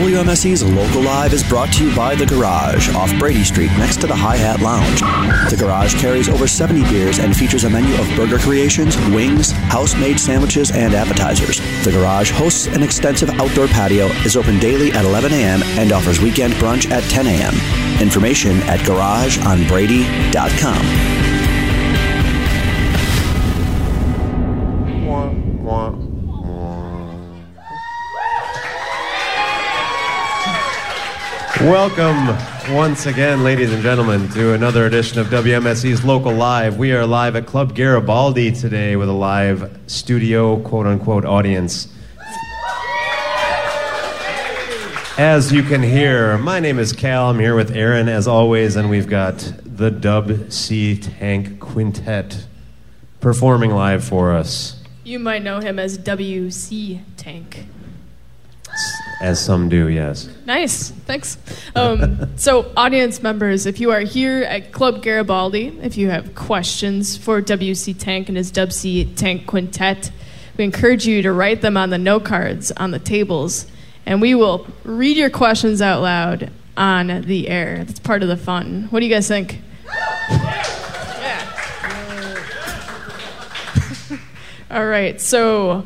WMSE's Local Live is brought to you by The Garage off Brady Street next to the Hi Hat Lounge. The Garage carries over 70 beers and features a menu of burger creations, wings, house made sandwiches, and appetizers. The Garage hosts an extensive outdoor patio, is open daily at 11 a.m., and offers weekend brunch at 10 a.m. Information at garageonbrady.com. Welcome once again, ladies and gentlemen, to another edition of WMSE's Local Live. We are live at Club Garibaldi today with a live studio, quote unquote, audience. As you can hear, my name is Cal. I'm here with Aaron, as always, and we've got the Dub C Tank Quintet performing live for us, You might know him as WC Tank. As some do, yes. Nice, thanks. Um, so, audience members, if you are here at Club Garibaldi, if you have questions for WC Tank and his WC Tank Quintet, we encourage you to write them on the note cards on the tables, and we will read your questions out loud on the air. That's part of the fun. What do you guys think? All right, so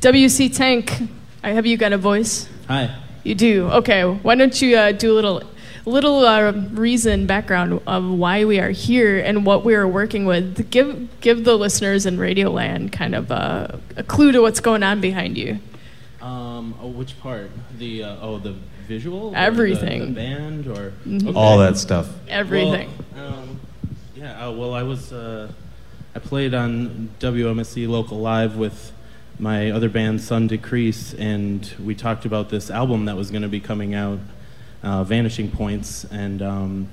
WC Tank, I have you got a voice? Hi. You do. Okay. Why don't you uh, do a little, little uh, reason background of why we are here and what we are working with? Give give the listeners in Radioland kind of uh, a clue to what's going on behind you. Um, oh, which part? The uh, oh, the visual. Or the- Everything. The, band or Mhm. Okay. All that stuff. Everything. Well, um, yeah. Uh, well, I was. Uh, I played on WMSE Local Live with my other band, Sun Decrease, and we talked about this album that was going to be coming out, uh, Vanishing Points, and. Um,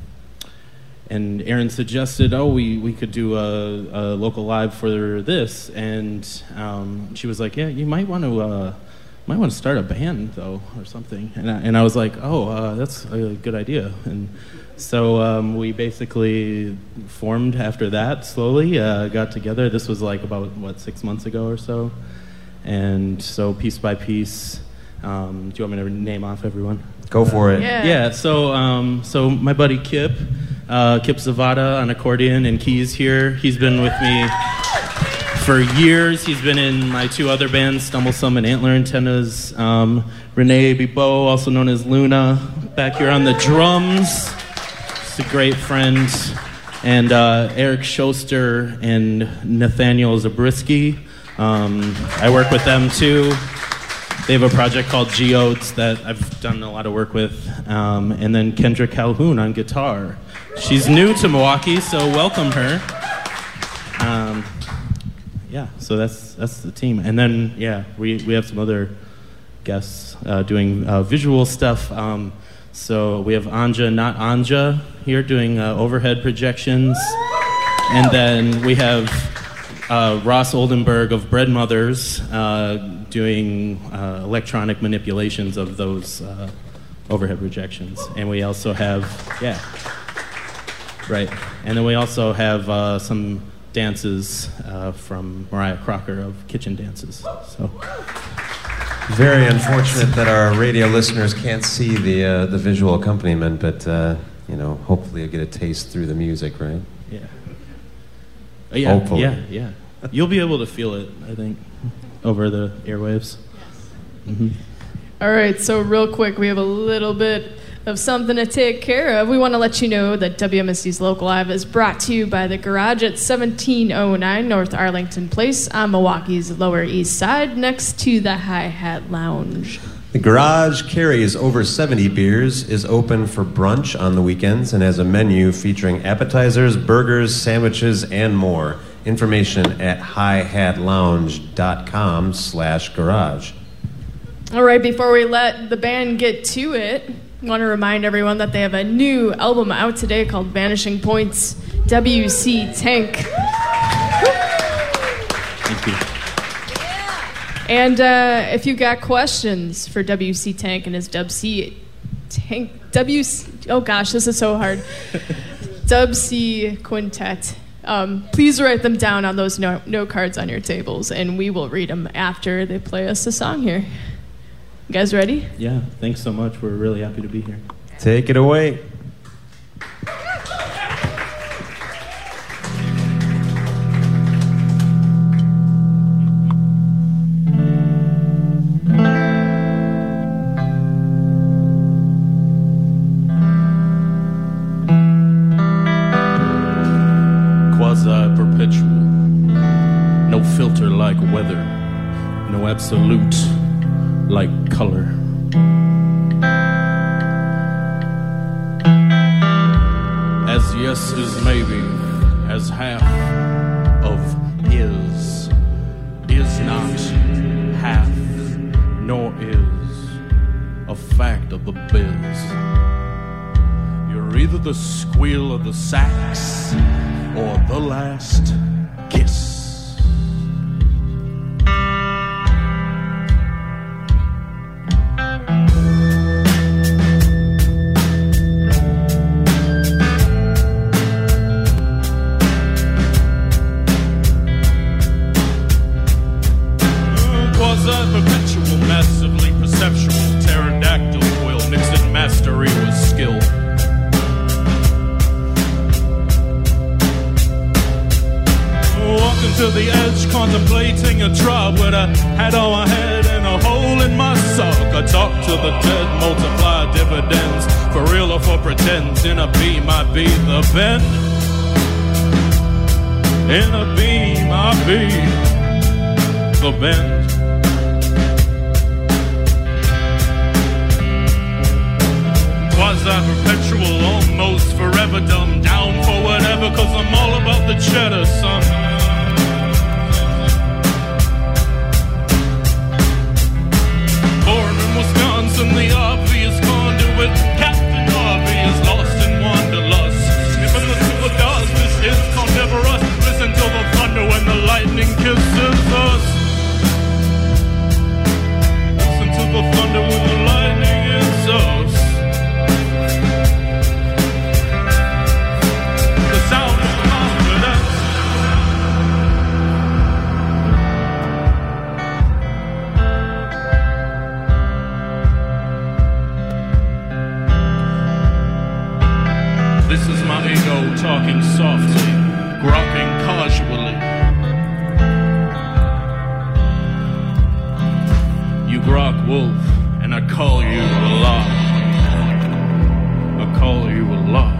and Aaron suggested, oh, we, we could do a, a local live for this, and um, she was like, yeah, you might want to uh, might want to start a band though or something, and I, and I was like, oh, uh, that's a good idea, and so um, we basically formed after that slowly, uh, got together. This was like about what six months ago or so, and so piece by piece. Um, do you want me to name off everyone? Go for it. Yeah. Yeah, so um, so my buddy Kip, uh, Kip Zavada on accordion and keys here. He's been with me for years. He's been in my two other bands, Stumblesome and Antler Antennas. Um, Renee Bibo, also known as Luna, back here on the drums. She's a great friend. And uh, Eric Schoster and Nathaniel Zabriskie. Um, I work with them too. They have a project called Geodes that I've done a lot of work with. Um, and then Kendra Calhoun on guitar. She's new to Milwaukee, so welcome her. Um, yeah, so that's that's the team. And then yeah, we, we have some other guests uh, doing uh, visual stuff. Um, so we have Anja, not Anja, here doing uh, overhead projections. And then we have uh, Ross Oldenburg of Bread Mothers uh, doing uh, electronic manipulations of those uh, overhead rejections. And we also have, yeah, right. And then we also have uh, some dances uh, from Mariah Crocker of Kitchen Dances. So, Very unfortunate that our radio listeners can't see the uh, the visual accompaniment, but uh, you know, hopefully you'll get a taste through the music, right? yeah. Uh, yeah, Hopefully. yeah, yeah. You'll be able to feel it, I think, over the airwaves. hmm All right, so real quick, we have a little bit of something to take care of. We want to let you know that WMSE's Local Live is brought to you by the Garage at 1709 North Arlington Place on Milwaukee's Lower East Side, next to the Hi Hat Lounge. The garage carries over 70 beers, is open for brunch on the weekends, and has a menu featuring appetizers, burgers, sandwiches, and more. Information at hihatlounge.com slash garage. All right, before we let the band get to it, I want to remind everyone that they have a new album out today called Vanishing Points WC Tank. Thank you. And uh, if you've got questions for WC Tank and his WC Tank, WC, oh gosh, this is so hard. WC Quintet. Um, please write them down on those note, note cards on your tables, and we will read them after they play us a song here. You guys ready? Yeah, thanks so much. We're really happy to be here. Take it away. The. You're either the squeal of the sax or the last This is my ego talking softly, grokking casually. You grok wolf, and I call you a lie. I call you a lie.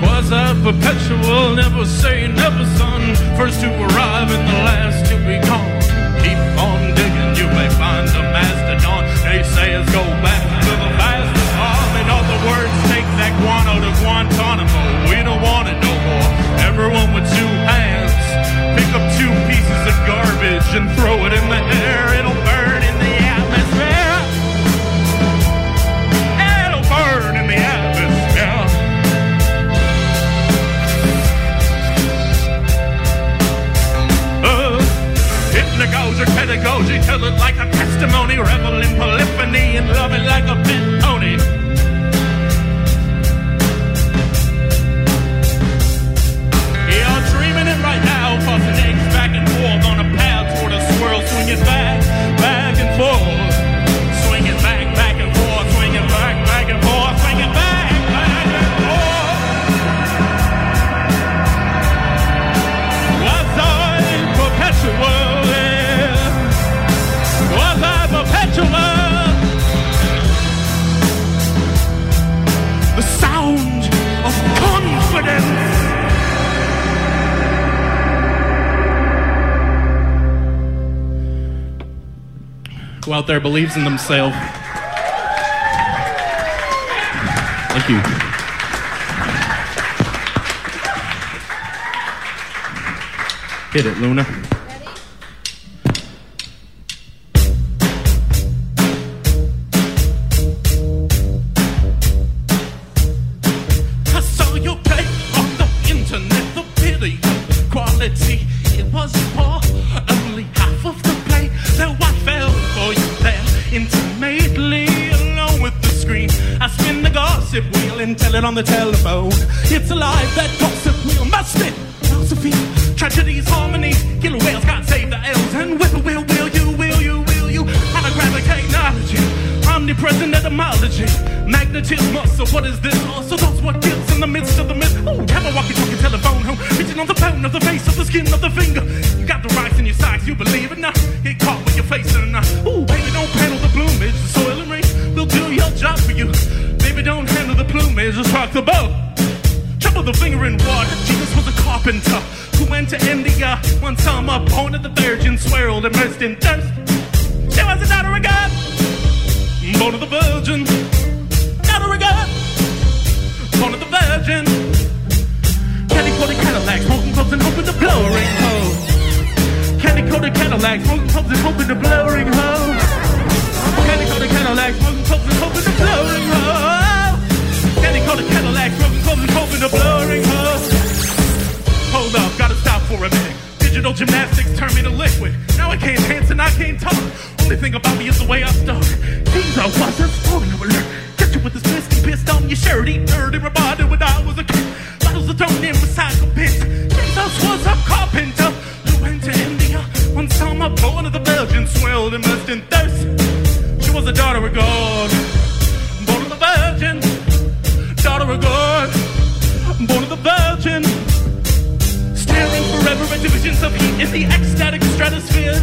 Quasi perpetual, never say never, son. First to arrive and the last be gone. Keep on digging, you may find a mastodon. Naysayers go back to the fastest arm. In other words, take that guano to Guantanamo. We don't want it no more. Everyone with two hands, pick up two pieces of garbage and throw it in the air. It'll burn pedagogy, tell it like a testimony, revel in polyphony and love it like a pet pony. You're dreaming it right now, tossing eggs back and forth on a path toward a swirl, swinging back Out there believes in themselves? Thank you. Hit it, Luna. Was a daughter of God, born of the Virgin. Daughter of God, born of the Virgin. Staring forever at divisions of heat in the ecstatic stratosphere.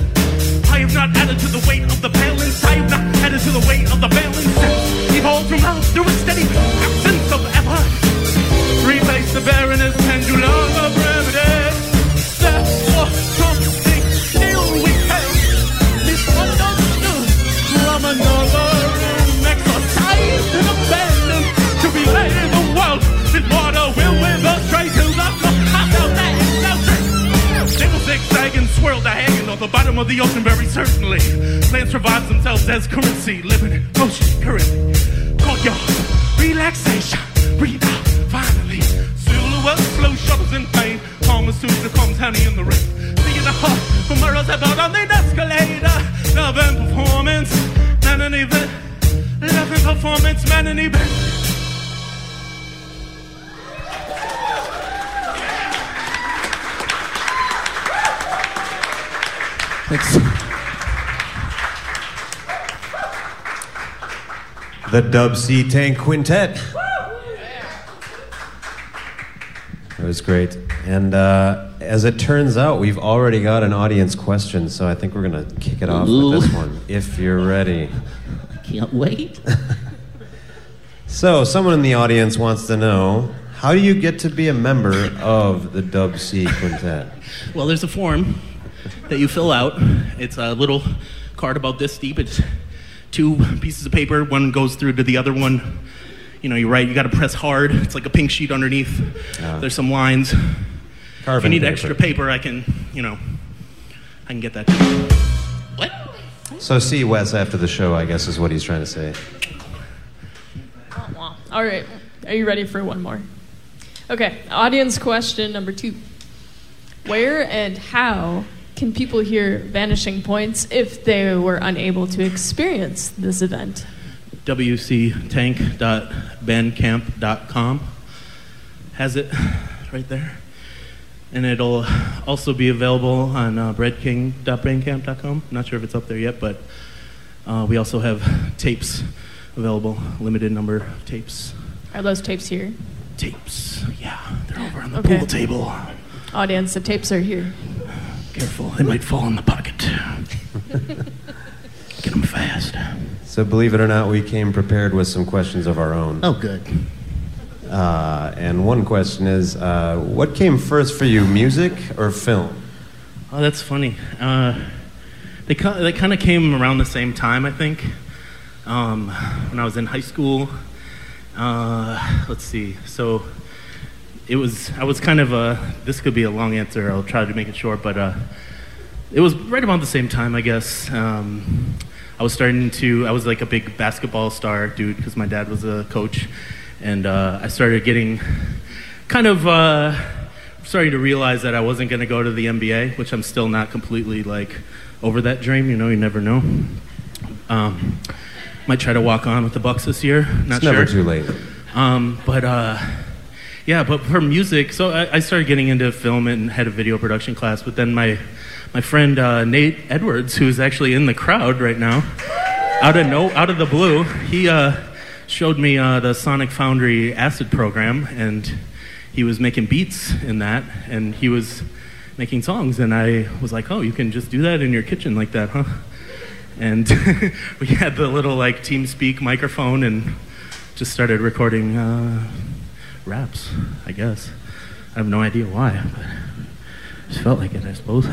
I have not added to the weight of the balance. I have not added to the weight of the balance. Evolved from love through a steady absence of ever. Replace the barrenness pendulum of remedy. Therefore, something bottom of the ocean very certainly. Plants provide themselves as currency, living in motion currently. Courtyard, relaxation, breathe out, finally. Silhouette, slow shuttles in pain. Pharmaceuticals, honey in the rain. See the heart from murals about on the escalator. Love and performance, man and event. Love and performance, man and event. Thanks. The Dub C Tank Quintet. It was great. And uh, as it turns out, we've already got an audience question, so I think we're going to kick it off with this one, if you're ready. I can't wait. So, someone in the audience wants to know how do you get to be a member of the Dub C Quintet? Well, there's a form that you fill out. It's a little card about this deep. It's two pieces of paper. One goes through to the other one. You know, you write. You got to press hard. It's like a pink sheet underneath. Ah. There's some lines. if you need paper. extra paper, I can. You know, I can get that. What? So, see Wes after the show, I guess, is what he's trying to say. All right. Are you ready for one more? Okay. Audience question number two Where and how can people hear Vanishing Points if they were unable to experience this event? wctank.bandcamp.com has it right there. And it'll also be available on uh, breadking.bandcamp.com. Not sure if it's up there yet, but uh, we also have tapes available, limited number of tapes. Are those tapes here? Tapes, yeah, they're over on the Okay. pool table. Audience, the tapes are here. Careful, they might fall in the pocket. Get them fast. So, believe it or not, we came prepared with some questions of our own. Oh, good. Uh, and one question is uh, what came first for you, music or film? Oh, that's funny. Uh, they they kind of came around the same time, I think. Um, when I was in high school. Uh, let's see. So it was. I was kind of a. This could be a long answer. I'll try to make it short, but uh, it was right about the same time, I guess. Um, I was starting to. I was like a big basketball star dude because my dad was a coach, and uh, I started getting kind of uh, starting to realize that I wasn't going to go to the NBA, which I'm still not completely like over that dream. You know, you never know. Um, might try to walk on with the Bucks this year. Not It's never too late. Um, but uh, yeah, but for music, so I, I started getting into film and had a video production class. But then my my friend uh, Nate Edwards, who's actually in the crowd right now, out of no out of the blue, he uh, showed me uh, the Sonic Foundry Acid program, and he was making beats in that, and he was making songs, and I was like, oh, you can just do that in your kitchen like that, huh? And we had the little like TeamSpeak microphone and just started recording uh, raps, I guess. I have no idea why, but just felt like it, I suppose.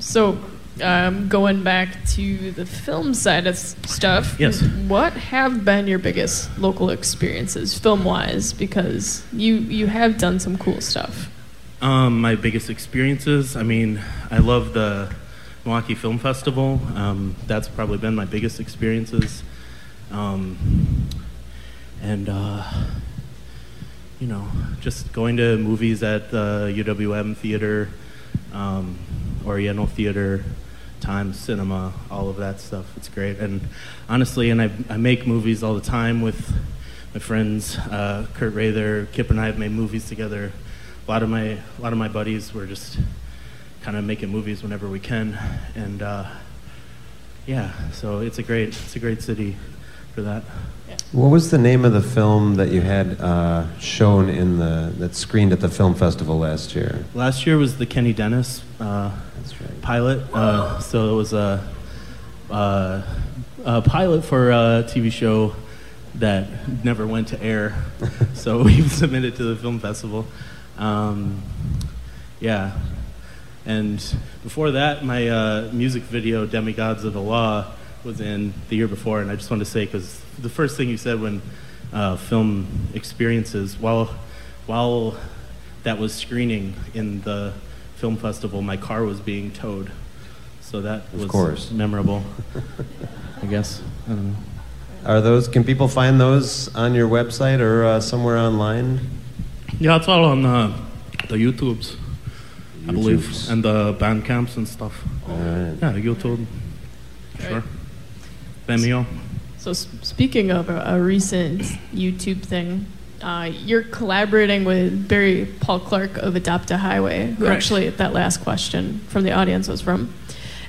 So, um, going back to the film side of stuff, Yes. What have been your biggest local experiences, film-wise? Because you you have done some cool stuff. Um, my biggest experiences. I mean, I love the Milwaukee Film Festival. Um, that's probably been my biggest experiences. Um, and uh, you know, just going to movies at the UWM Theater, um, Oriental Theater, Times Cinema, all of that stuff. It's great. And honestly, and I, I make movies all the time with my friends, uh, Kurt Rather, Kip and I have made movies together. A lot of my, a lot of my buddies were just kind of making movies whenever we can, and uh, yeah, so it's a great, it's a great city for that. What was the name of the film that you had uh, shown in the that screened at the film festival last year? Last year was the Kenny Dennis uh, right. pilot. Uh, so it was a, uh, a pilot for a TV show that never went to air. so we submitted to the film festival. Um, yeah. And before that, my uh, music video, Demigods of the Law, was in the year before. And I just wanted to say, because the first thing you said when uh, film experiences, while, while that was screening in the film festival, my car was being towed. So that Of was course. memorable, I guess. I don't know. Are those? Can people find those on your website or uh, somewhere online? Yeah, it's all on uh, the YouTubes, I believe, and the band camps and stuff. All right. Yeah, YouTube. Sure. Vimeo. So, speaking of a, a recent YouTube thing, uh, you're collaborating with Barry Paul Clark of Adopt a Highway, who actually that last question from the audience was from,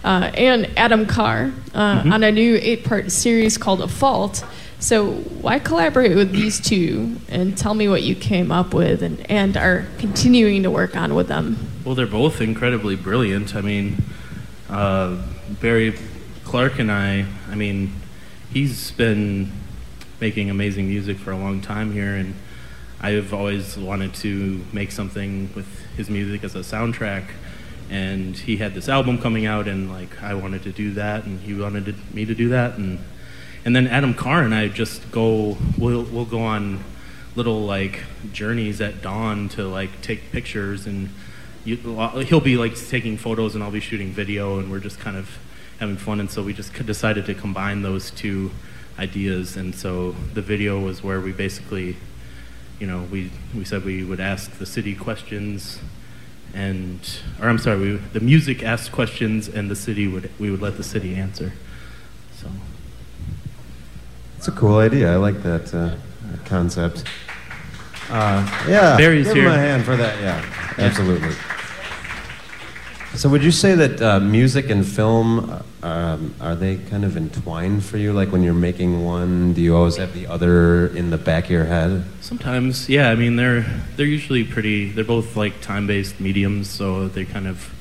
uh, and Adam Carr uh, Mhm. on a new eight-part series called A Fault. So, why collaborate with these two? And tell me what you came up with and, and are continuing to work on with them. Well, they're both incredibly brilliant. I mean, uh, Barry Clark and I, I mean, he's been making amazing music for a long time here, and I've always wanted to make something with his music as a soundtrack. And he had this album coming out, and like I wanted to do that, and he wanted to, me to do that, and and then Adam Carr and I just go. We'll we'll go on little like journeys at dawn to like take pictures, and you, he'll be like taking photos, and I'll be shooting video, and we're just kind of having fun. And so we just decided to combine those two ideas, and so the video was where we basically, you know, we we said we would ask the city questions. And, or I'm sorry, we, the music asked questions, and the city would we would let the city answer. So It's a cool idea. I like that, uh, that concept. Uh, yeah. Barry's give here. him a hand for that. Yeah, absolutely. So, would you say that uh, music and film um, are they kind of entwined for you? Like when you're making one, do you always have the other in the back of your head? Sometimes, yeah. I mean, they're they're usually pretty. They're both like time-based mediums, so they kind of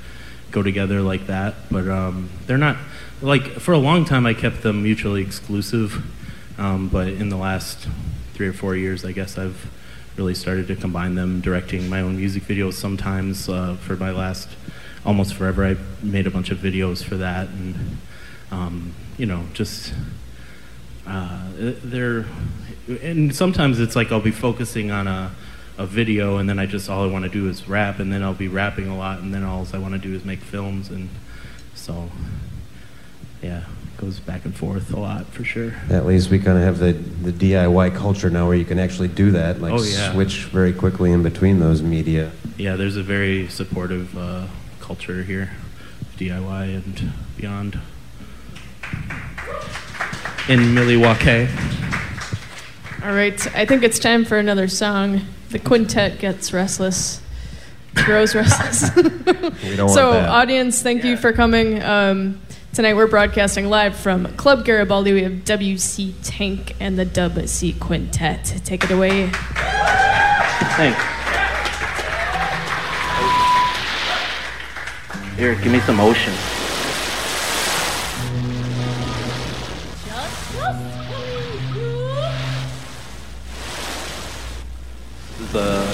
go together like that. But um, they're not like for a long time. I kept them mutually exclusive, um, but in the last three or four years, I guess I've really started to combine them. Directing my own music videos sometimes uh, for my last almost forever. I made a bunch of videos for that, and um, you know, just uh, they're and sometimes it's like I'll be focusing on a, a video and then I just all I want to do is rap and then I'll be rapping a lot and then all I want to do is make films and so yeah it goes back and forth a lot for sure At least we kind of have the, the DIY culture now where you can actually do that, like Oh, yeah. switch very quickly in between those media. yeah there's a very supportive uh, culture here DIY and beyond in Milwaukee All right, I think it's time for another song. The quintet gets restless, grows restless. So, audience, thank you for coming. Um, tonight we're broadcasting live from Club Garibaldi. We have WC Tank and the Dub C Quintet. Take it away. Thanks. Here, give me some ocean. The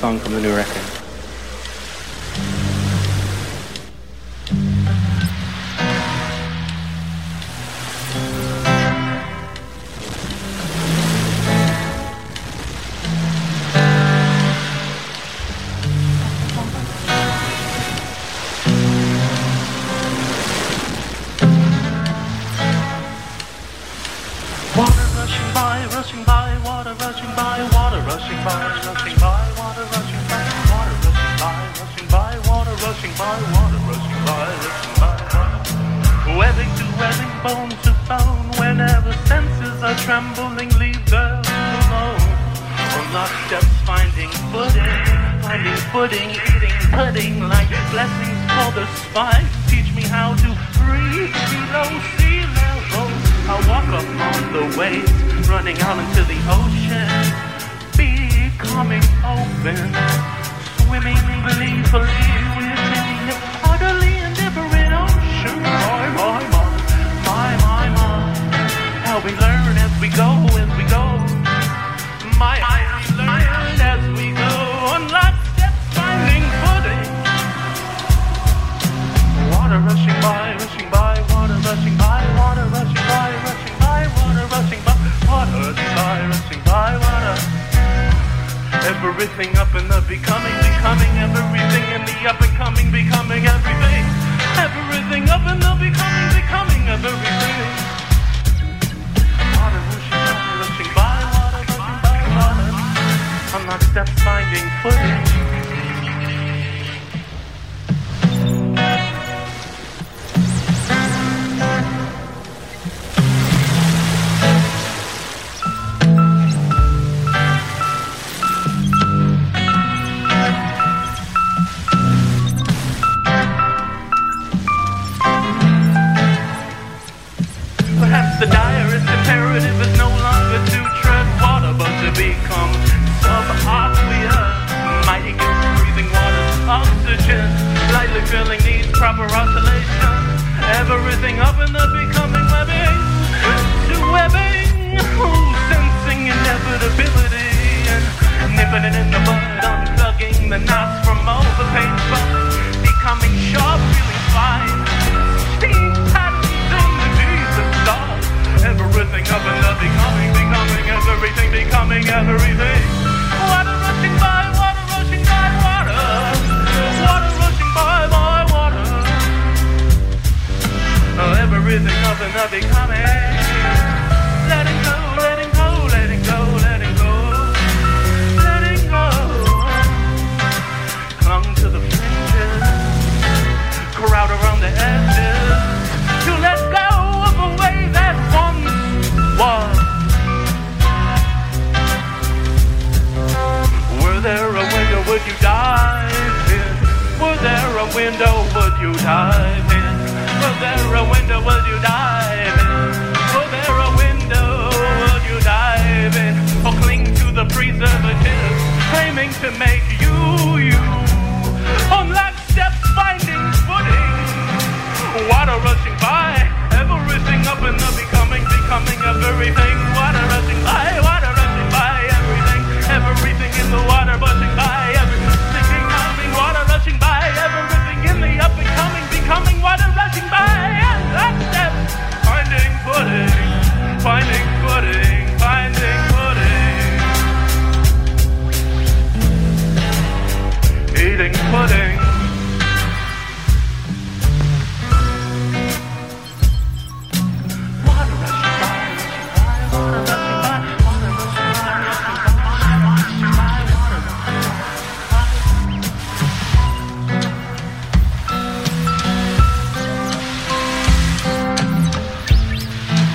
song from the new record. By, water rushing by, rushing by, water rushing by, water rushing by, rushing by, water rushing by, water rushing by, rushing by. Webbing to webbing, bone to bone, whenever senses are trembling, leave them alone. On lock steps, finding footing, finding footing, eating pudding like blessings for the spine. Teach me how to breathe below sea level. I walk up on the waves, running out into the ocean, becoming open, swimming gleefully within the utterly indifferent ocean. My, my, my, my, my, my. How we learn as we go, as we go. My, I learn as we go. Everything up in the becoming, becoming, everything in the up and coming, becoming everything. Everything up in the becoming, becoming everything. Water rushing rushing by, water rushing by, water. I'm not steps finding footing.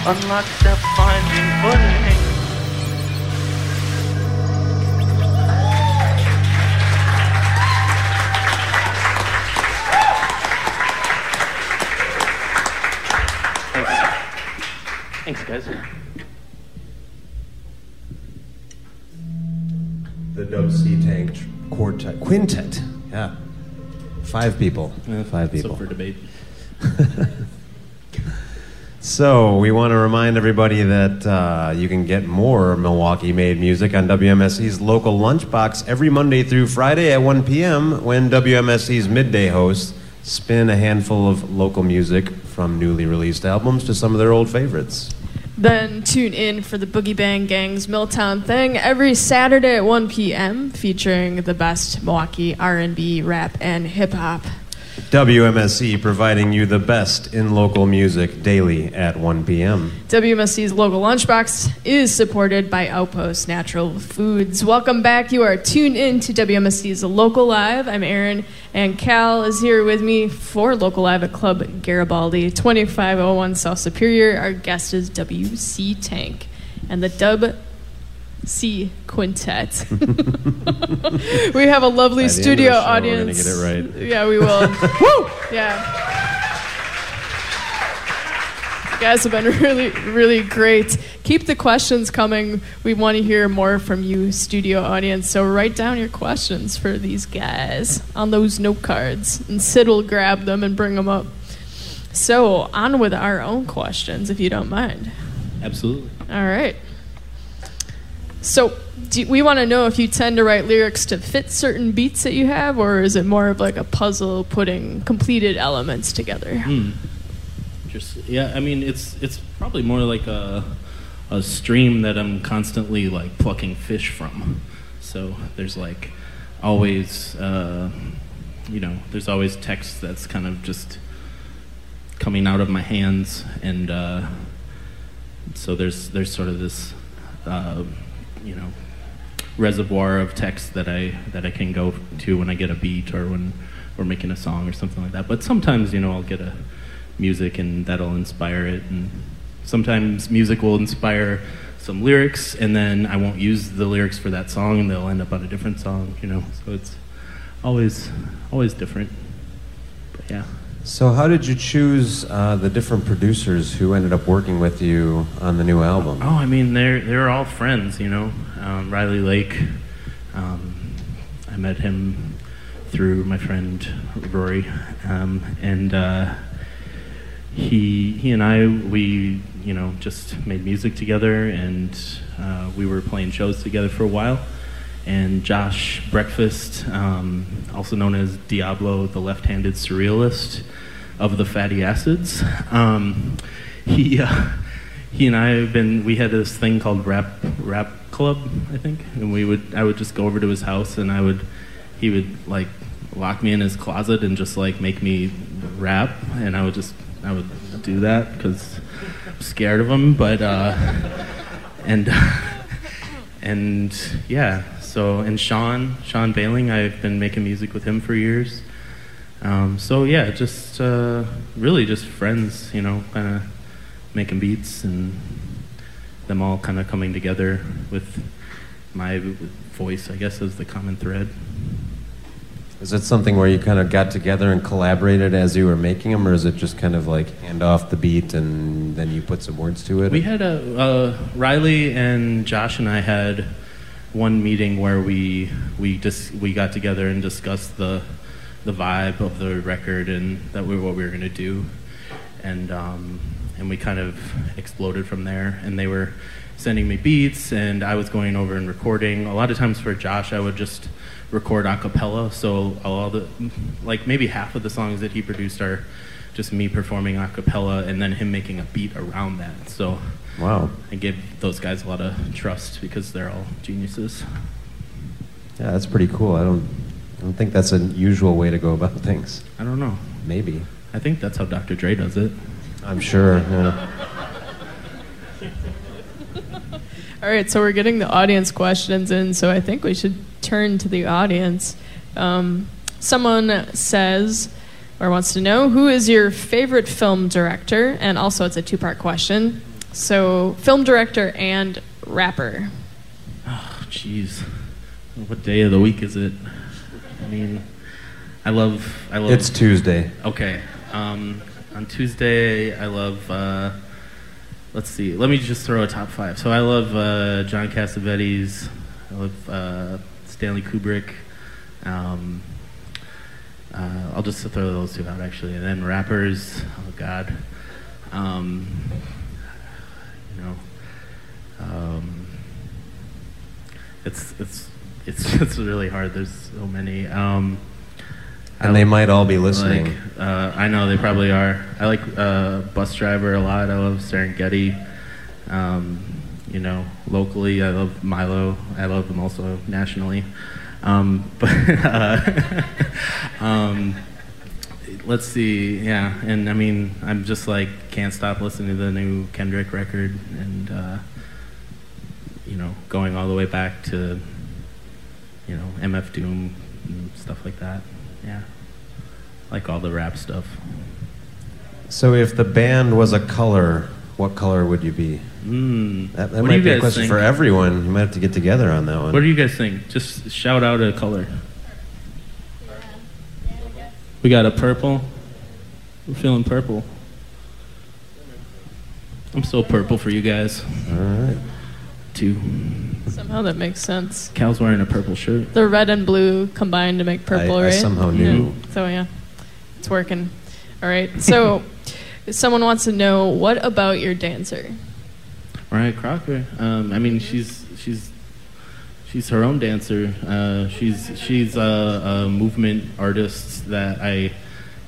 Unlock step finding footing. Thanks. Thanks, guys. The Dub C Tank Quartet. Quintet. Yeah. Five people. Yeah, Five people. Up for debate. So, we want to remind everybody that uh, you can get more Milwaukee made music on WMSE's local lunchbox every Monday through Friday at 1 p.m. when WMSE's midday hosts spin a handful of local music from newly released albums to some of their old favorites. Then tune in for the Boogie Bang Gang's Milltown Thing every Saturday at 1 p.m. featuring the best Milwaukee R&B, rap, and hip hop. WMSE providing you the best in local music daily at 1 p.m. WMSE's local lunchbox is supported by Outpost Natural Foods. Welcome back. You are tuned in to WMSE's Local Live. I'm Aaron, and Cal is here with me for Local Live at Club Garibaldi, 2501 South Superior. Our guest is WC Tank and the Dub C Quintet. we have a lovely By the end of studio the show, we're gonna audience. get it right. Yeah, we will. Woo! Yeah. You guys have been really, really great. Keep the questions coming. We want to hear more from you, studio audience. So write down your questions for these guys on those note cards, and Sid will grab them and bring them up. So on with our own questions, if you don't mind. Absolutely. All right. So do, we want to know if you tend to write lyrics to fit certain beats that you have, or is it more of like a puzzle putting completed elements together? Hmm. Just yeah, I mean it's it's probably more like a a stream that I'm constantly like plucking fish from. So there's like always uh, you know there's always text that's kind of just coming out of my hands and uh, so there's there's sort of this uh, you know reservoir of text that I that I can go to when I get a beat or when we're making a song or something like that. But sometimes you know I'll get a music and that'll inspire it and sometimes music will inspire some lyrics and then I won't use the lyrics for that song and they'll end up on a different song, you know. So it's always always different. But yeah. So, how did you choose uh, the different producers who ended up working with you on the new album? Oh, I mean, they're they're all friends, you know. Um, Riley Lake, um, I met him through my friend Rory, um, and uh, he he and I we you know just made music together, and uh, we were playing shows together for a while. And Josh Breakfast, um, also known as Diablo, the left-handed surrealist of the fatty acids, um, he. Uh, he and I have been we had this thing called rap rap club I think and we would I would just go over to his house and I would he would like lock me in his closet and just like make me rap and I would just I would do that because I'm scared of him but uh, and and yeah so and Sean Sean Bailing I've been making music with him for years um, so yeah just uh, really just friends you know kind of making beats and them all kind of coming together with my voice, I guess, as the common thread. Is it something where you kind of got together and collaborated as you were making them, or is it just kind of like hand off the beat and then you put some words to it? We had a uh, Riley and Josh and I had one meeting where we we just we got together and discussed the the vibe of the record and that we what we were gonna do, and um, and we kind of exploded from there. And they were sending me beats, and I was going over and recording. A lot of times for Josh, I would just record a cappella. So all the like maybe half of the songs that he produced are just me performing a cappella, and then him making a beat around that. So wow, I give those guys a lot of trust because they're all geniuses. yeah, that's pretty cool. I don't, I don't think that's a usual way to go about things. I don't know. Maybe. I think that's how Dr. Dre does it. I'm sure. Yeah. All right, so we're getting the audience questions in, so I think we should turn to the audience. Um, someone says or wants to know who is your favorite film director, and also it's a two part question. So, film director and rapper. Oh, jeez. What day of the week is it? I mean, I love. I love. It's Tuesday. Okay. Um, on Tuesday, I love uh, let's see. Let me just throw a top five. So I love uh, John Cassavetes. I love uh, Stanley Kubrick. Um, uh, I'll just throw those two out actually, and then rappers. Oh God, um, you know, um, it's it's it's it's really hard. There's so many. Um, I And they like- might all be listening. like, uh, I know they probably are. I like uh, Busdriver a lot. I love Serengeti. Um, you know, locally, I love Milo. I love them also nationally. Um, but uh, um, let's see, yeah. And I mean, I'm just like can't stop listening to the new Kendrick record, and uh, you know, going all the way back to you know MF Doom and stuff like that. Yeah, like all the rap stuff. So if the band was a color, what color would you be? Mm. That, that might be a question think? for everyone. You might have to get together on that one. What do you guys think? Just shout out a color. We got a purple. We're feeling purple. I'm so purple for you guys. All right. Two. Somehow that makes sense. Cal's wearing a purple shirt. The red and blue combined to make purple, I- I right? somehow knew. Yeah. So yeah, it's working. All right. So, someone wants to know what about your dancer? Mariah Crocker. Um, I mean, she's she's she's her own dancer. Uh, she's she's a, a movement artist that I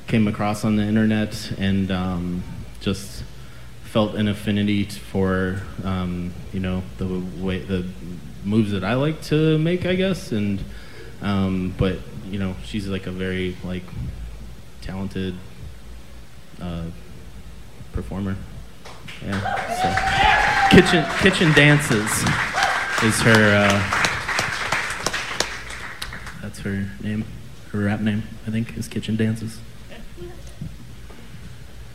came across on the internet and um, just felt an affinity for um, you know the way the moves that I like to make, I guess. And um, but you know, she's like a very like talented uh, performer. Yeah. So kitchen kitchen dances is her. Uh, that's her name. Her rap name, I think, is kitchen dances.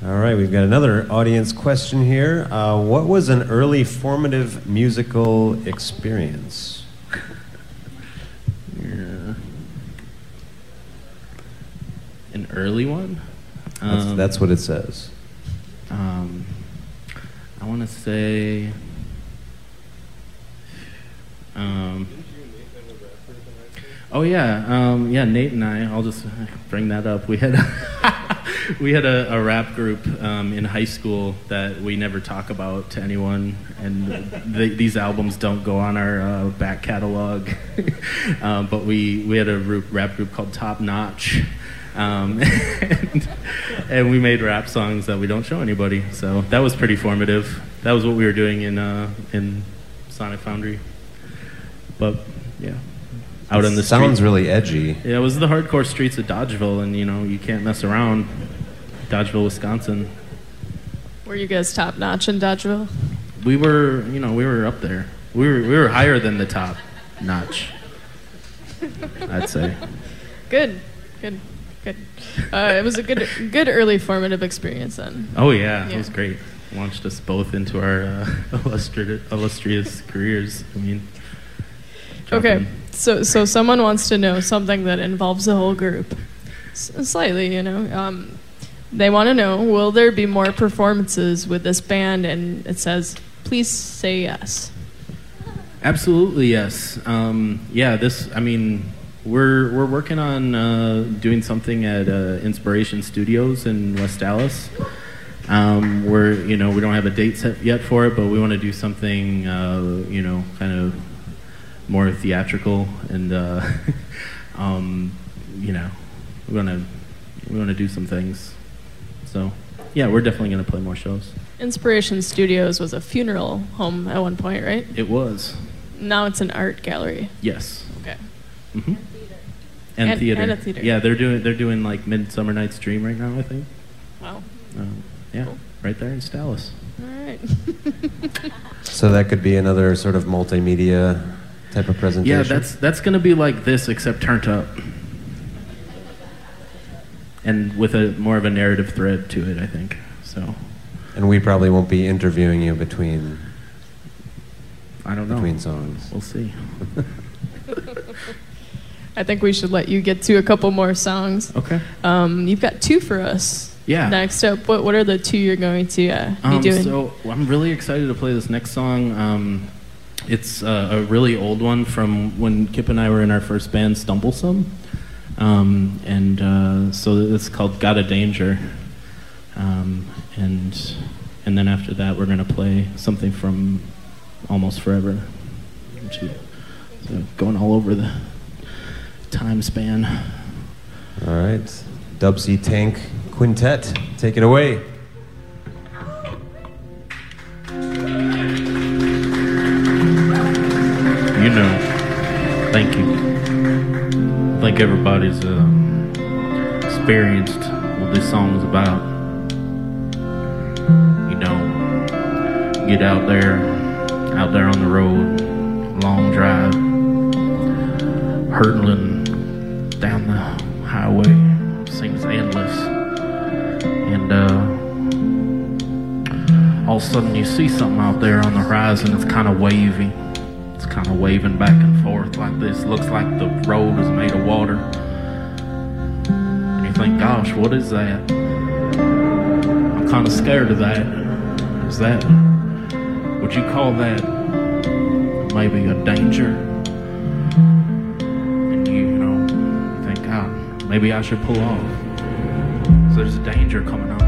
All right, we've got another audience question here. Uh, what was an early formative musical experience? Yeah. An early one. That's, Um, that's what it says. Um, I want to say. Um, oh yeah, um, yeah. Nate and I. I'll just bring that up. We had we had a, a rap group um, in high school that we never talk about to anyone, and th these albums don't go on our uh, back catalog. um, but we we had a rap group called Top Notch. Um, and, and we made rap songs that we don't show anybody. So that was pretty formative. That was what we were doing in uh, in Sonic Foundry. But yeah, out on the Sounds street. really edgy. Yeah, it was the hardcore streets of Dodgeville, and you know you can't mess around. Dodgeville, Wisconsin. Were you guys top notch in Dodgeville? We were, you know, we were up there. We were we were higher than the top notch. I'd say. Good, good, good. Uh, it was a good, good early formative experience then. Oh yeah, it was great. Launched us both into our uh, illustrious, illustrious careers. I mean. jump Okay, in. So so someone wants to know something that involves the whole group, S- slightly, you know. Um, they want to know: Will there be more performances with this band? And it says, "Please say yes." Absolutely, yes. Um, yeah, this. I mean, we're we're working on uh, doing something at uh, Inspiration Studios in West Allis. Um, we're you know we don't have a date set yet for it, but we want to do something uh, you know kind of more theatrical and uh, um, you know we want to we want to do some things. So yeah, we're definitely going to play more shows. Inspiration Studios was a funeral home at one point, right? It was Now it's an art gallery. yes. Okay. hmm And, And- theater. and a theater. Yeah, they're doing they're doing like Midsummer Night's Dream right now. I think. Wow. Um, yeah, Cool. right there in Dallas. All right. So that could be another sort of multimedia type of presentation. Yeah, that's that's going to be like this except turned up, and with a more of a narrative thread to it, I think. So. And we probably won't be interviewing you between. I don't know. Between songs, we'll see. I think we should let you get to a couple more songs. Okay. Um, you've got two for us. Yeah. Next up, what what are the two you're going to uh, be um, doing? So I'm really excited to play this next song. Um, it's uh, a really old one from when Kip and I were in our first band, Stumblesome. Um, and uh, so it's called Got a Danger. Um, and, and then after that, we're going to play something from Almost Forever. Which is, so going all over the time span. All right. Dub C Tank Quintet, take it away you know, thank you. I think everybody's uh, experienced what this song is about. You know, get out there, out there on the road, long drive, hurtling down the highway seems endless. And uh, all of a sudden you see something out there on the horizon It's kind of wavy. It's kind of waving back and forth like this. Looks like the road is made of water. And you think, gosh, what is that? I'm kind of scared of that. Is that, would you call that maybe a danger? And you, you know, think, God, maybe I should pull off. So there's a danger coming on.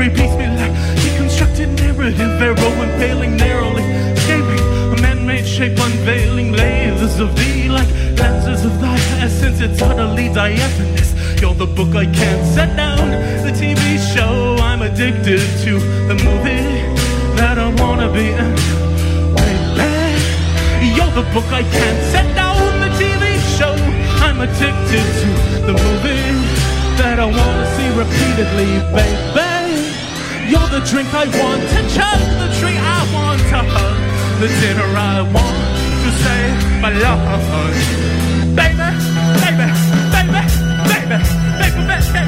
Aviary. Piece me like deconstructed narrative, arrow impaling narrowly. Escaping a man-made shape, unveiling layers of thee like lenses of thy essence. It's utterly diaphanous. You're the book I can't set down, the TV show I'm addicted to, the movie that I wanna be in. Baby, you're the book I can't set down, the TV show I'm addicted to, the movie that I wanna see repeatedly, baby. You're the drink I want to chug, the tree I want. To hug, the dinner I want to say my love. Baby, baby, baby, baby, baby, baby,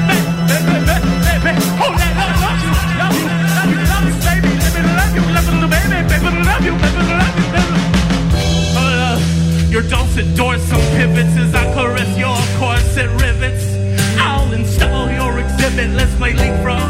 baby, baby, baby, oh, I love you, love you, love you, love you, baby, me love you, love you, baby, baby, love you, baby, love you, baby. Oh, your dulcet dorsum pivots as I caress your corset rivets. I'll install your exhibit, let's play leapfrog,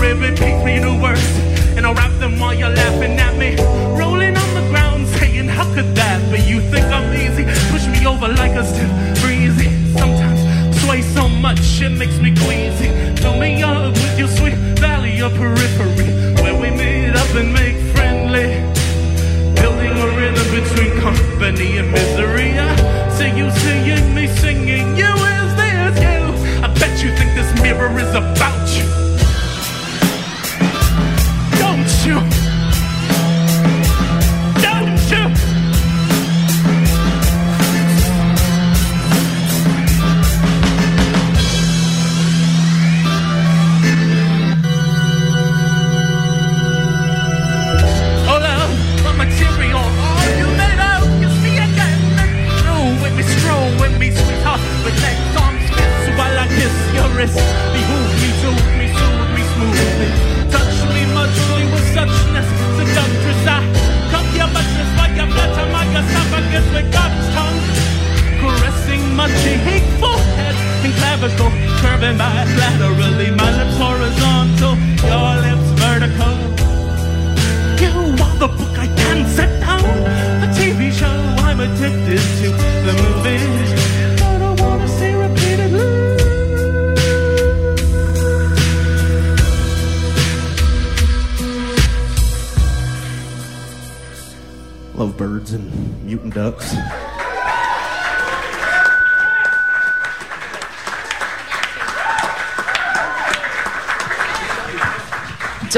rivet, teach me new words, and I'll rap them while you're laughing at me, rolling on the ground, saying, how could that be? You think I'm easy, push me over like a stiff breezy, sometimes sway so much it makes me queasy. Fill me up with your sweet valley of periphery, where we meet up and make friendly. Building a rhythm between company and misery. I see you seeing me singing. You is this you? I bet you think this mirror is about you. You?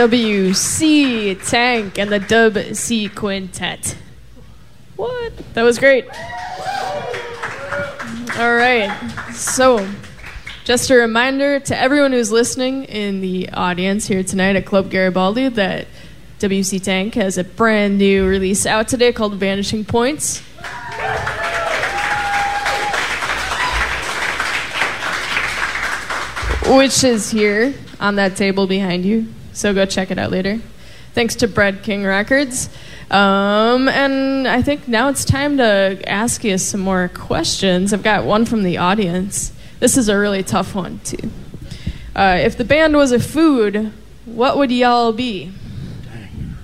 WC Tank and the Dub C Quintet. What? That was great. All right. So, just a reminder to everyone who's listening in the audience here tonight at Club Garibaldi that WC Tank has a brand new release out today called Vanishing Points. Which is here on that table behind you. So go check it out later. Thanks to Bread King Records. Um, and I think now it's time to ask you some more questions. I've got one from the audience. This is a really tough one, too. Uh, if the band was a food, what would y'all be? Dang.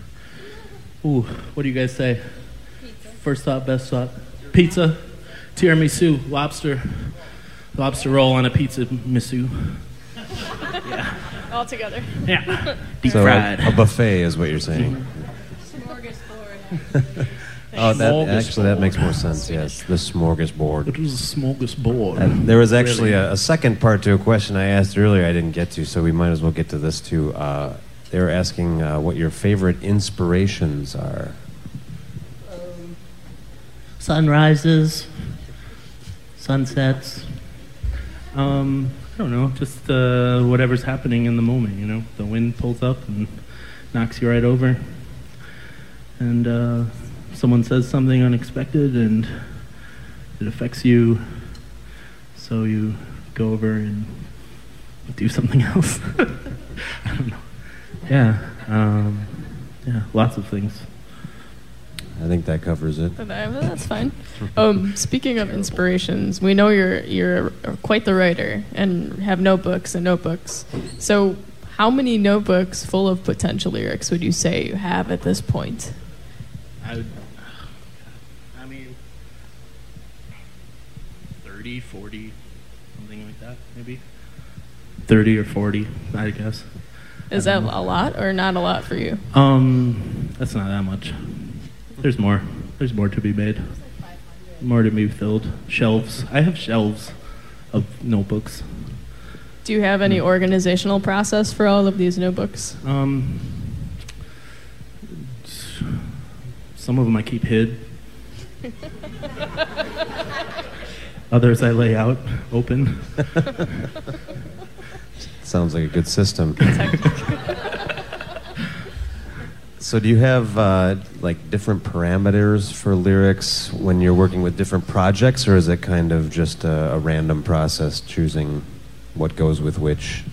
Ooh, what do you guys say? Pizza. First thought, best thought. Pizza, tiramisu, lobster, lobster roll on a pizza misu. All together. Yeah, deep So fried. a, a buffet is what you're saying. Oh, that actually that makes more sense. Yes, the smorgasbord. It was a smorgasbord. And there was actually a, a second part to a question I asked earlier I didn't get to, so we might as well get to this too. Uh, they were asking uh, what your favorite inspirations are. sunrises, sunsets. Um, I don't know, just uh, whatever's happening in the moment. You know, the wind pulls up and knocks you right over, and uh, someone says something unexpected, and it affects you, so you go over and do something else. I don't know. Yeah, um, yeah, lots of things. I think that covers it. But I- that's fine. Um, speaking of inspirations, we know you're you're quite the writer and have notebooks and notebooks. So, how many notebooks full of potential lyrics would you say you have at this point? I would, I mean, 30, 40, something like that, maybe. 30 or 40, I guess. Is that a lot or not a lot for you? Um, that's not that much. There's more. There's more to be made. More to be filled. Shelves. I have shelves of notebooks. Do you have any organizational process for all of these notebooks? Um, some of them I keep hid. Others I lay out open. Sounds like a good system. so, do you have uh, like different parameters for lyrics when you're working with different projects, or is it kind of just a, a random process choosing what goes with which?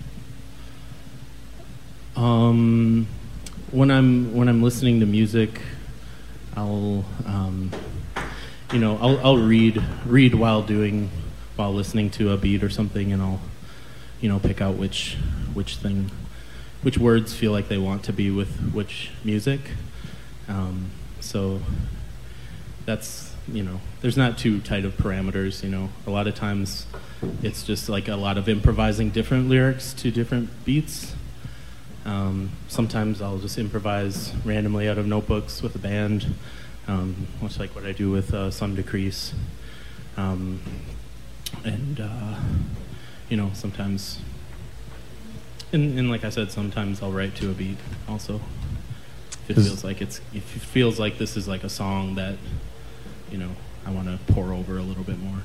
Um, when I'm when I'm listening to music, I'll um, you know I'll, I'll read read while doing while listening to a beat or something, and I'll you know pick out which which thing which words feel like they want to be with which music. Um, so that's you know there's not too tight of parameters. You know a lot of times it's just like a lot of improvising different lyrics to different beats. Um, sometimes I'll just improvise randomly out of notebooks with a band, um, much like what I do with uh, Sun Decrease. Um, and, uh, you know, sometimes, and, and like I said, sometimes I'll write to a beat also. If it feels like it's, if it feels like this is like a song that, you know, I want to pour over a little bit more.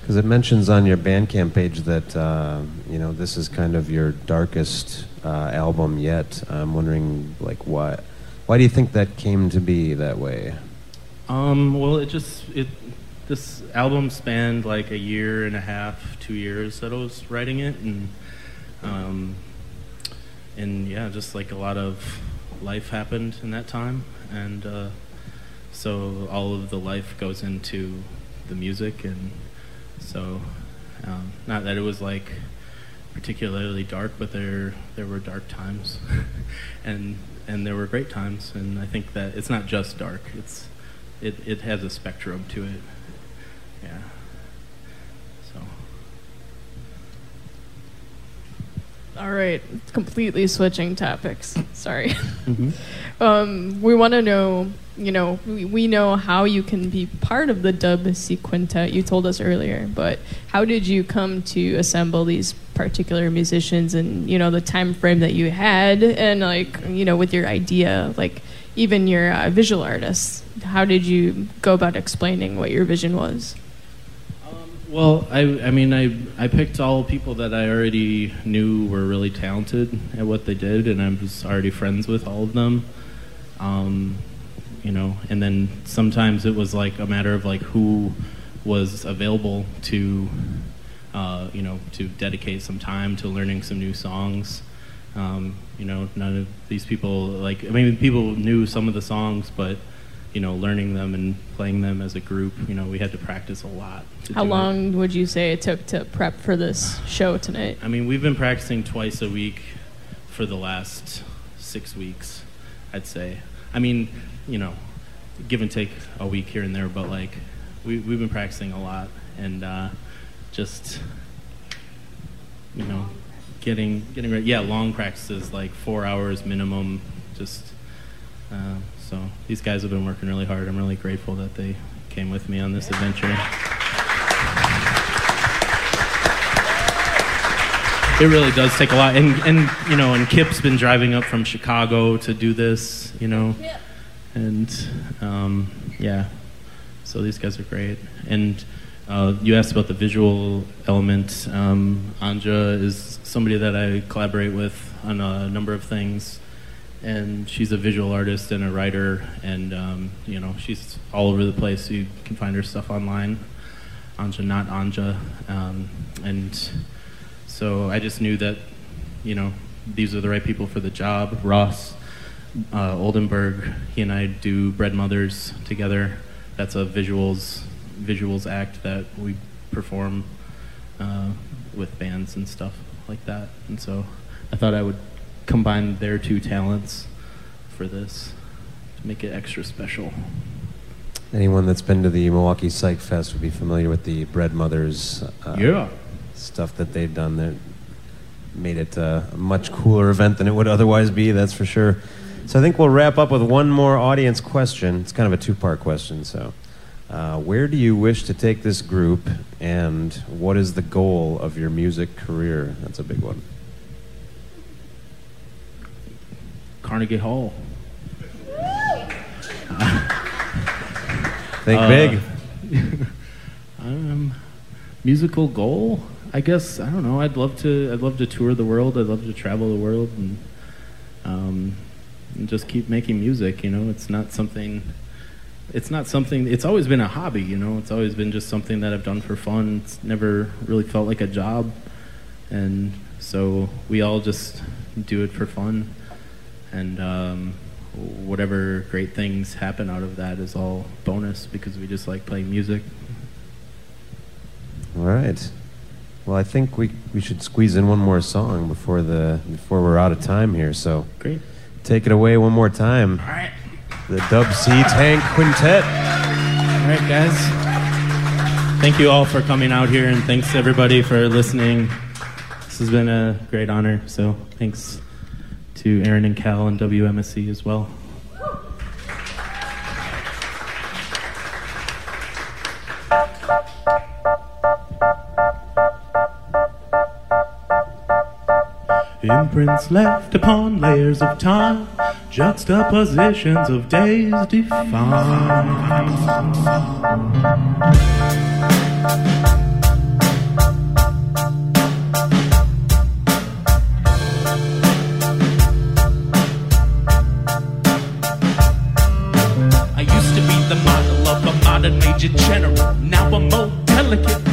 Because it mentions on your Bandcamp page that uh, you know this is kind of your darkest uh, album yet. I'm wondering, like, why? Why do you think that came to be that way? Um, well, it just it this album spanned like a year and a half, two years that I was writing it, and um, and yeah, just like a lot of life happened in that time, and uh, so all of the life goes into the music, and so um, not that it was like particularly dark, but there there were dark times, and and there were great times, and I think that it's not just dark; it's it it has a spectrum to it. Yeah. So All right, completely switching topics. Sorry. um, we want to know, you know, we, we know how you can be part of the Dub Quintet. You told us earlier, but how did you come to assemble these particular musicians and you know the time frame that you had and like you know with your idea, like even your uh, visual artists. How did you go about explaining what your vision was? Well, I, I mean, I, I picked all people that I already knew were really talented at what they did, and I was already friends with all of them. Um, you know, and then sometimes it was like a matter of like who was available to, uh, you know, to dedicate some time to learning some new songs. Um, you know, none of these people like I mean, people knew some of the songs, but you know, learning them and playing them as a group, you know, we had to practice a lot. How do it. long would you say it took to prep for this show tonight? I mean, we've been practicing twice a week for the last six weeks, I'd say. I mean, you know, give and take a week here and there, but like, we, we've been practicing a lot and uh, just, you know, getting getting ready. Yeah, long practices, like four hours minimum. Just uh, so these guys have been working really hard. I'm really grateful that they came with me on this adventure. It really does take a lot, and and you know, and Kip's been driving up from Chicago to do this, you know, and um, yeah, so these guys are great. And uh, you asked about the visual element. Um, Anja is somebody that I collaborate with on a number of things, and she's a visual artist and a writer, and um, you know, she's all over the place. You can find her stuff online. Anja, not Anja. Um, and so I just knew that, you know, these are the right people for the job. Ross uh, Oldenburg, he and I do Bread Mothers together. That's a visuals visuals act that we perform uh, with bands and stuff like that. And so I thought I would combine their two talents for this to make it extra special. Anyone that's been to the Milwaukee Psych Fest would be familiar with the Bread Mothers uh, Yeah. stuff that they've done. That made it a much cooler event than it would otherwise be. That's for sure. So I think we'll wrap up with one more audience question. It's kind of a two-part question. So, uh, where do you wish to take this group, and what is the goal of your music career? That's a big one. Carnegie Hall. Think Uh, big. Um, musical goal? I guess I don't know. I'd love to. I'd love to tour the world. I'd love to travel the world and, um, and just keep making music. You know, it's not something. It's not something. It's always been a hobby. You know, it's always been just something that I've done for fun. It's never really felt like a job, and so we all just do it for fun, and um, whatever great things happen out of that is all bonus because we just like playing music. All right. Well, I think we, we should squeeze in one more song before the before we're out of time here. So Great. take it away one more time. All right. The Dub C Tank Quintet. All right, guys. Thank you all for coming out here, and thanks everybody for listening. This has been a great honor. So thanks to Aaron and Cal and WMSE as well. Imprints left upon layers of time, juxtapositions of days defined. General. Now I'm more delicate.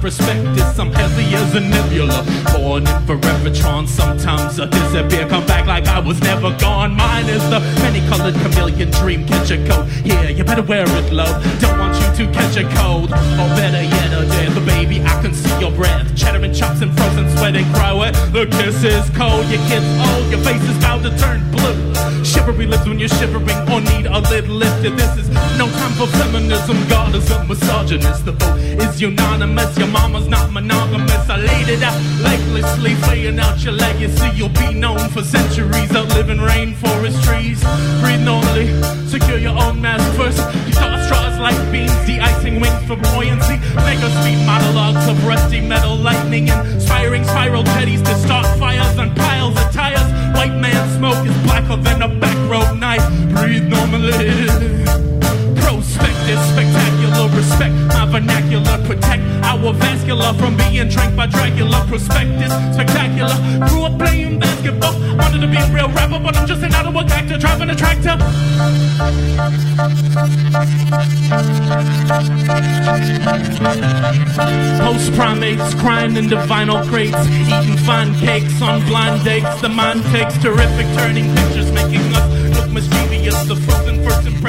Perspectives, I'm heavy as a nebula. Born in forevertron, sometimes I disappear. Come back like I was never gone. Mine is the many colored chameleon dream. Catch a coat. Yeah, you better wear it low. Don't want you to catch a cold. Or better yet, a death. Baby, I can see your breath. Chattering chops and frozen sweat and cry The kiss is cold, your kid's old. Your face is about to turn blue. Shivery lips when you're shivering or need a lid lifted. This is no time for feminism. God is a misogynist. The vote is unanimous. Your mama's not monogamous. I laid it out leglessly, playing out your legacy. You'll be known for centuries. Outliving rainforest trees. Breathe normally. Secure your own mask first. You toss straws like beans. De-icing wings for buoyancy. Make speed monologues of rusty metal lightning. Inspiring spiral jetties to start fires on piles of tires. White man smoke is blacker than a back road knife. Breathe normally. Prospective, spectacular respect. My vernacular protect our vascular from being drank by Dracula. Prospectus, spectacular. Grew up playing basketball. Wanted to be a real rapper, but I'm just an work actor driving a tractor. Post primates crying in the vinyl crates, eating fine cakes on blind dates. The mind takes terrific turning pictures, making us look mischievous. The frozen first impression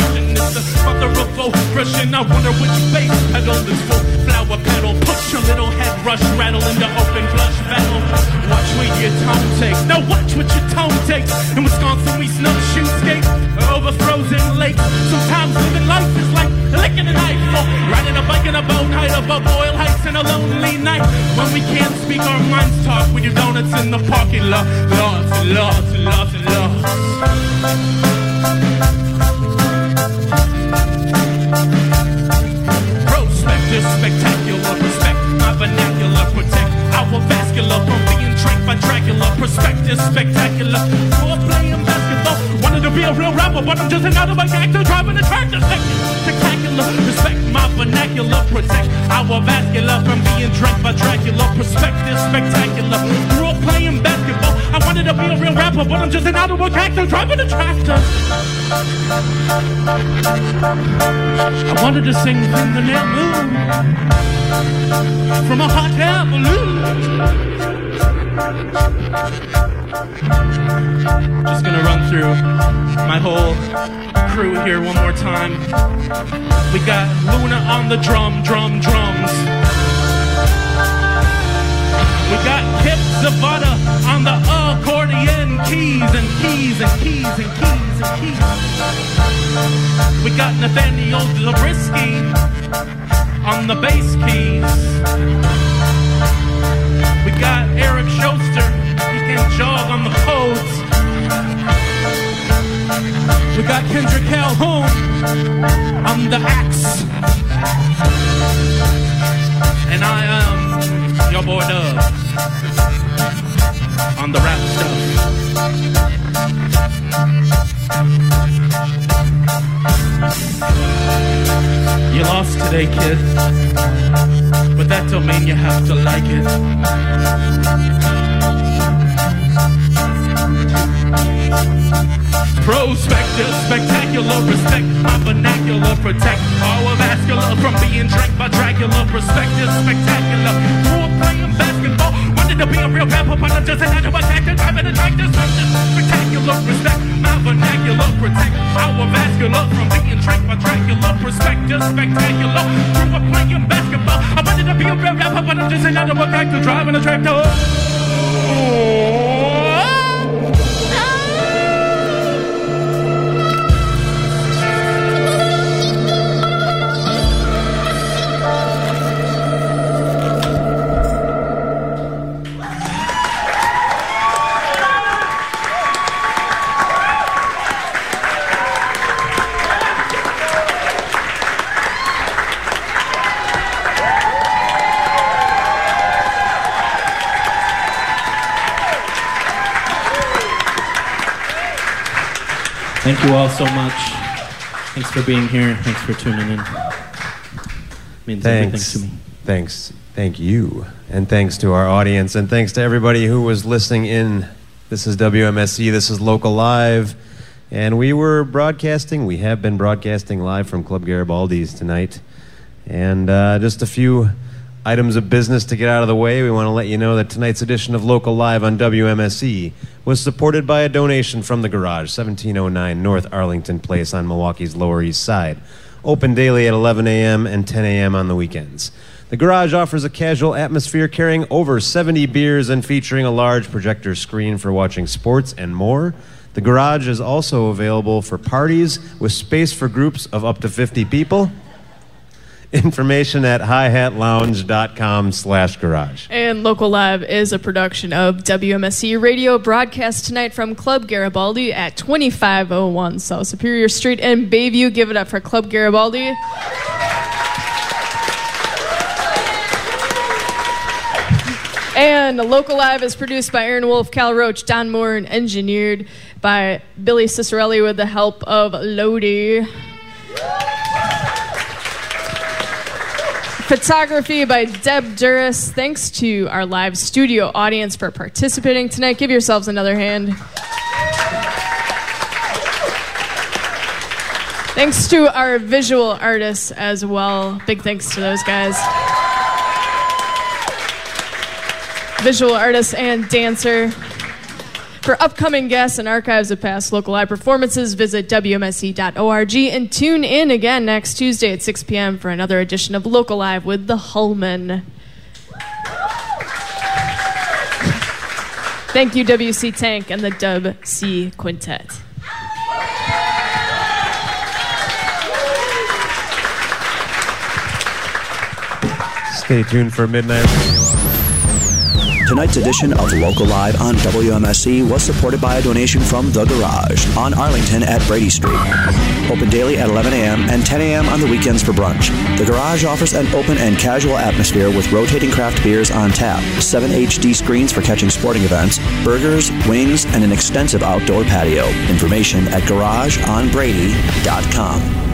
mother of oppression. I wonder which bass pedal is full. Flower pedal, put your little head rush rattle into open flush battle. Watch where your tone takes. Now watch what your tone takes. In Wisconsin, we snowshoe skate over frozen lakes. Sometimes living life is like licking an oh, eyeball. Riding a bike in a boat, hide above oil heights in a lonely night. When we can't speak our minds talk, we do donuts in the parking lot. Lots and lots Prospectus, spectacular. Grew up playing basketball. I wanted to be a real rapper, but I'm just an work actor driving a tractor. I wanted to sing Fingernail Moon. from a hot air balloon. Just gonna run through my whole crew here one more time. We got Luna on the drum, drum, drums. We got Kip Zavada on the accordion, keys and keys and keys and keys and keys. We got Nathaniel Zabriskie on the bass keys. We got Eric Schuster, he can jog on the codes. We got Kendrick Calhoun on the axe. And I am your boy Dub on the rap stuff. You lost today, kid. But that don't mean you have to like it. Prospector, spectacular, respect my vernacular, protect our vascular from being drank by Dracula. Perspective, spectacular. Grew up playing basketball, wanted to be a real rapper, but I'm just to attack it. I've been attracted, spectacular, respect my vernacular, protect our vascular from being drank by Dracula. Perspective, spectacular. Grew up playing basketball, I wanted to be a real rapper, but I'm just had to attack to drive an tractor. Thank you all so much. Thanks for being here. Thanks for tuning in. means Thanks. everything to me. Thanks. Thank you. And thanks to our audience. And thanks to everybody who was listening in. This is WMSE. This is Local Live. And we were broadcasting, we have been broadcasting live from Club Garibaldi's tonight. And uh, just a few items of business to get out of the way. We want to let you know that tonight's edition of Local Live on WMSE was supported by a donation from the Garage, 1709 North Arlington Place on Milwaukee's Lower East Side. Open daily at 11 a.m. and 10 a.m. on the weekends. The Garage offers a casual atmosphere carrying over 70 beers and featuring a large projector screen for watching sports and more. The Garage is also available for parties with space for groups of up to 50 people. Information at hihatlounge.com slash garage. And Local Live is a production of WMSE Radio, broadcast tonight from Club Garibaldi at 2501 South Superior Street in Bayview. Give it up for Club Garibaldi. And Local Live is produced by Aaron Wolf, Cal Roach, Don Moore, and engineered by Billy Cicerelli with the help of Lodi. Photography by Deb Duras. Thanks to our live studio audience for participating tonight. Give yourselves another hand. Thanks to our visual artists as well. Big thanks to those guys. Visual artist and dancer. For upcoming guests and archives of past local live performances, visit WMSE.org and tune in again next Tuesday at 6 p.m. for another edition of Local Live with the Hullman. Thank you, Dub C Tank and the Dub C Quintet. Stay tuned for Midnight. Tonight's edition of Local Live on WMSE was supported by a donation from The Garage on Arlington at Brady Street. Open daily at 11 a.m. and 10 a.m. on the weekends for brunch. The Garage offers an open and casual atmosphere with rotating craft beers on tap, 7 HD screens for catching sporting events, burgers, wings, and an extensive outdoor patio. Information at garageonbrady.com.